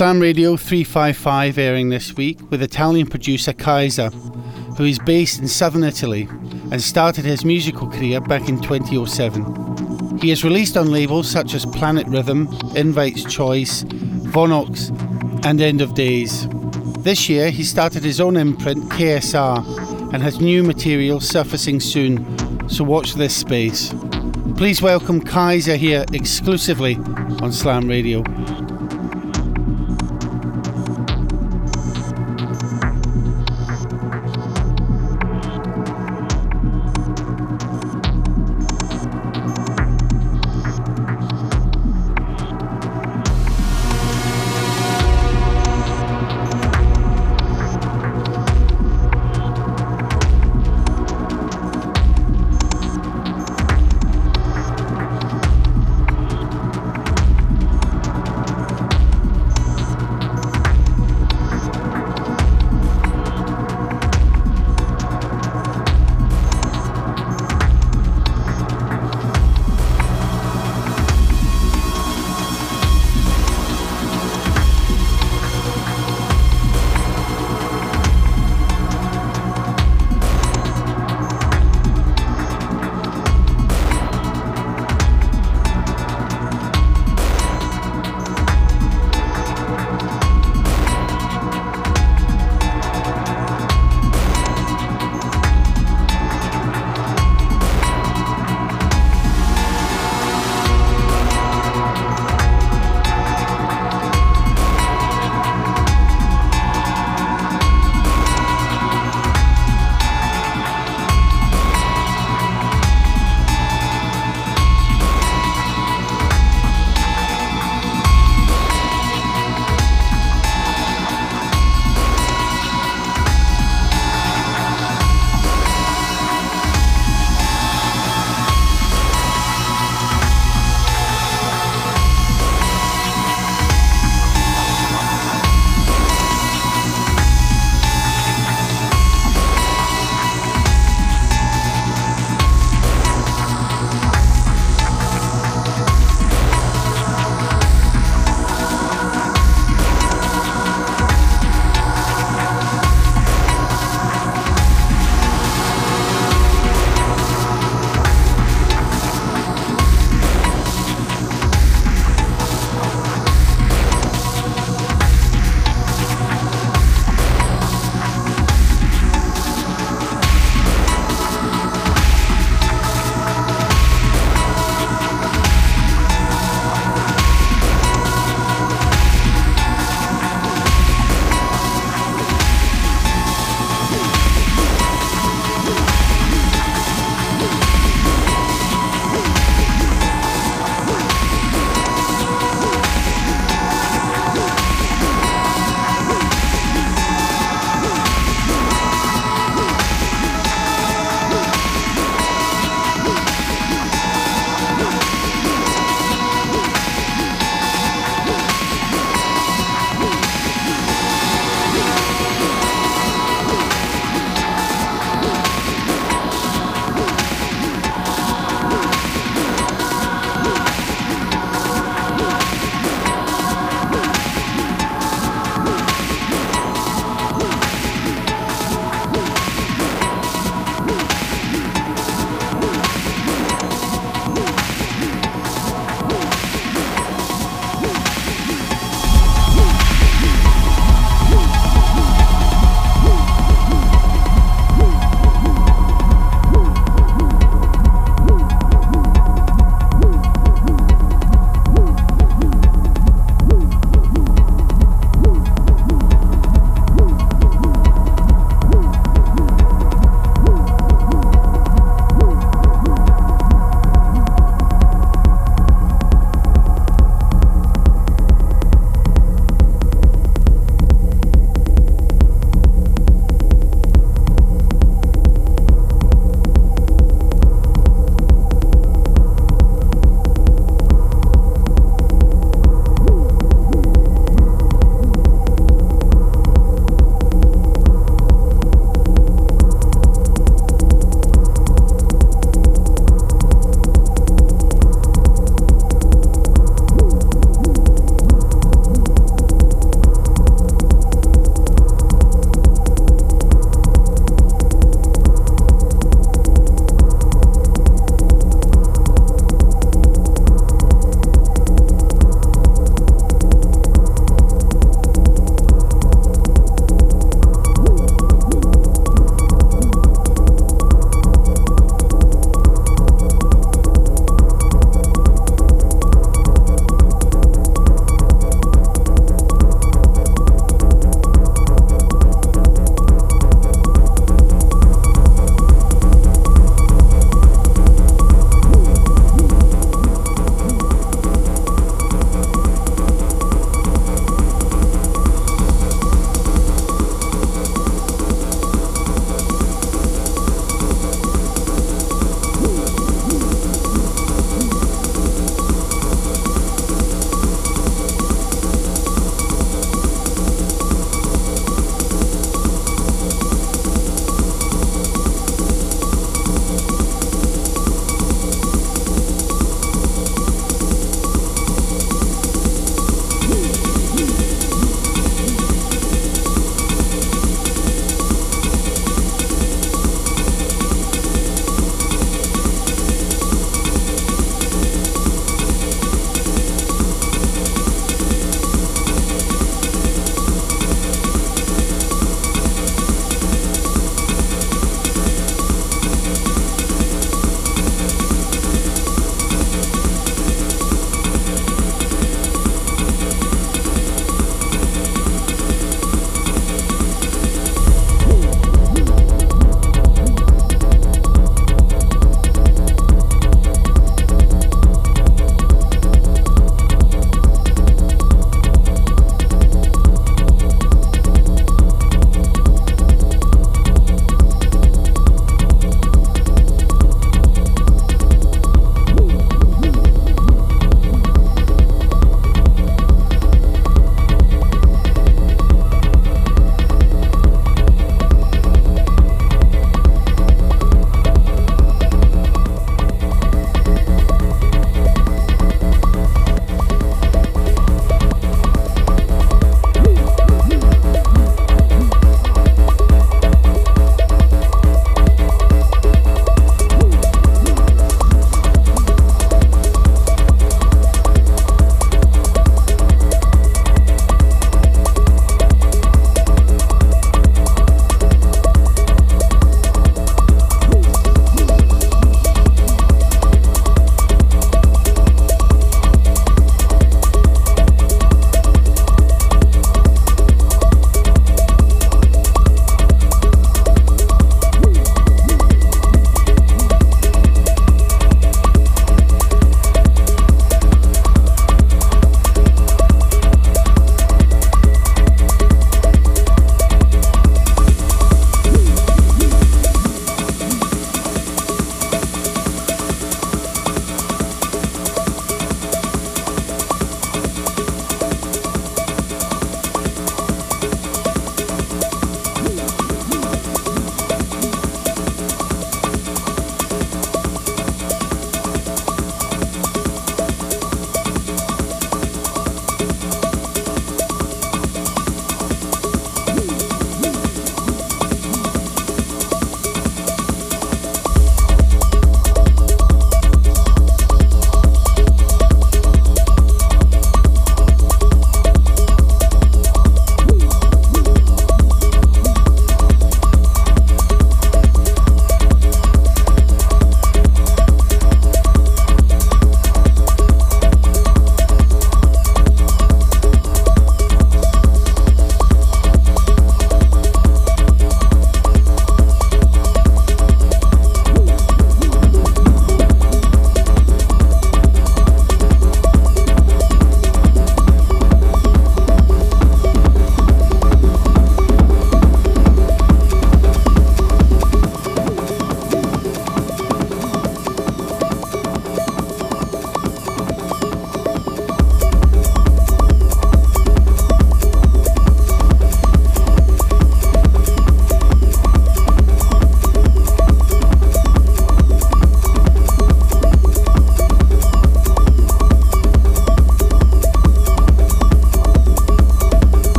Slam Radio 355 airing this week with Italian producer Kaiser, who is based in southern Italy and started his musical career back in 2007. He has released on labels such as Planet Rhythm, Invite's Choice, Voxnox, and End of Days. This year, he started his own imprint, KSR, and has new material surfacing soon, so watch this space. Please welcome Kaiser here exclusively on Slam Radio.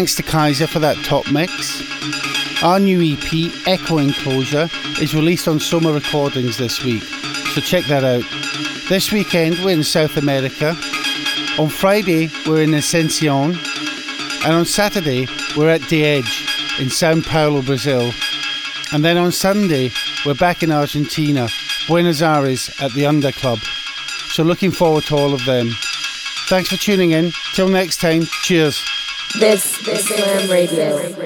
Thanks to Kaiser for that top mix. Our new EP, Echo Enclosure, is released on Soma Recordings this week, so check that out. This weekend we're in South America. On Friday we're in Asunción, and on Saturday we're at D-Edge in Sao Paulo, Brazil. And then on Sunday we're back in Argentina, Buenos Aires at the Under Club. So looking forward to all of them. Thanks for tuning in. Till next time, cheers. This is Slam Radio.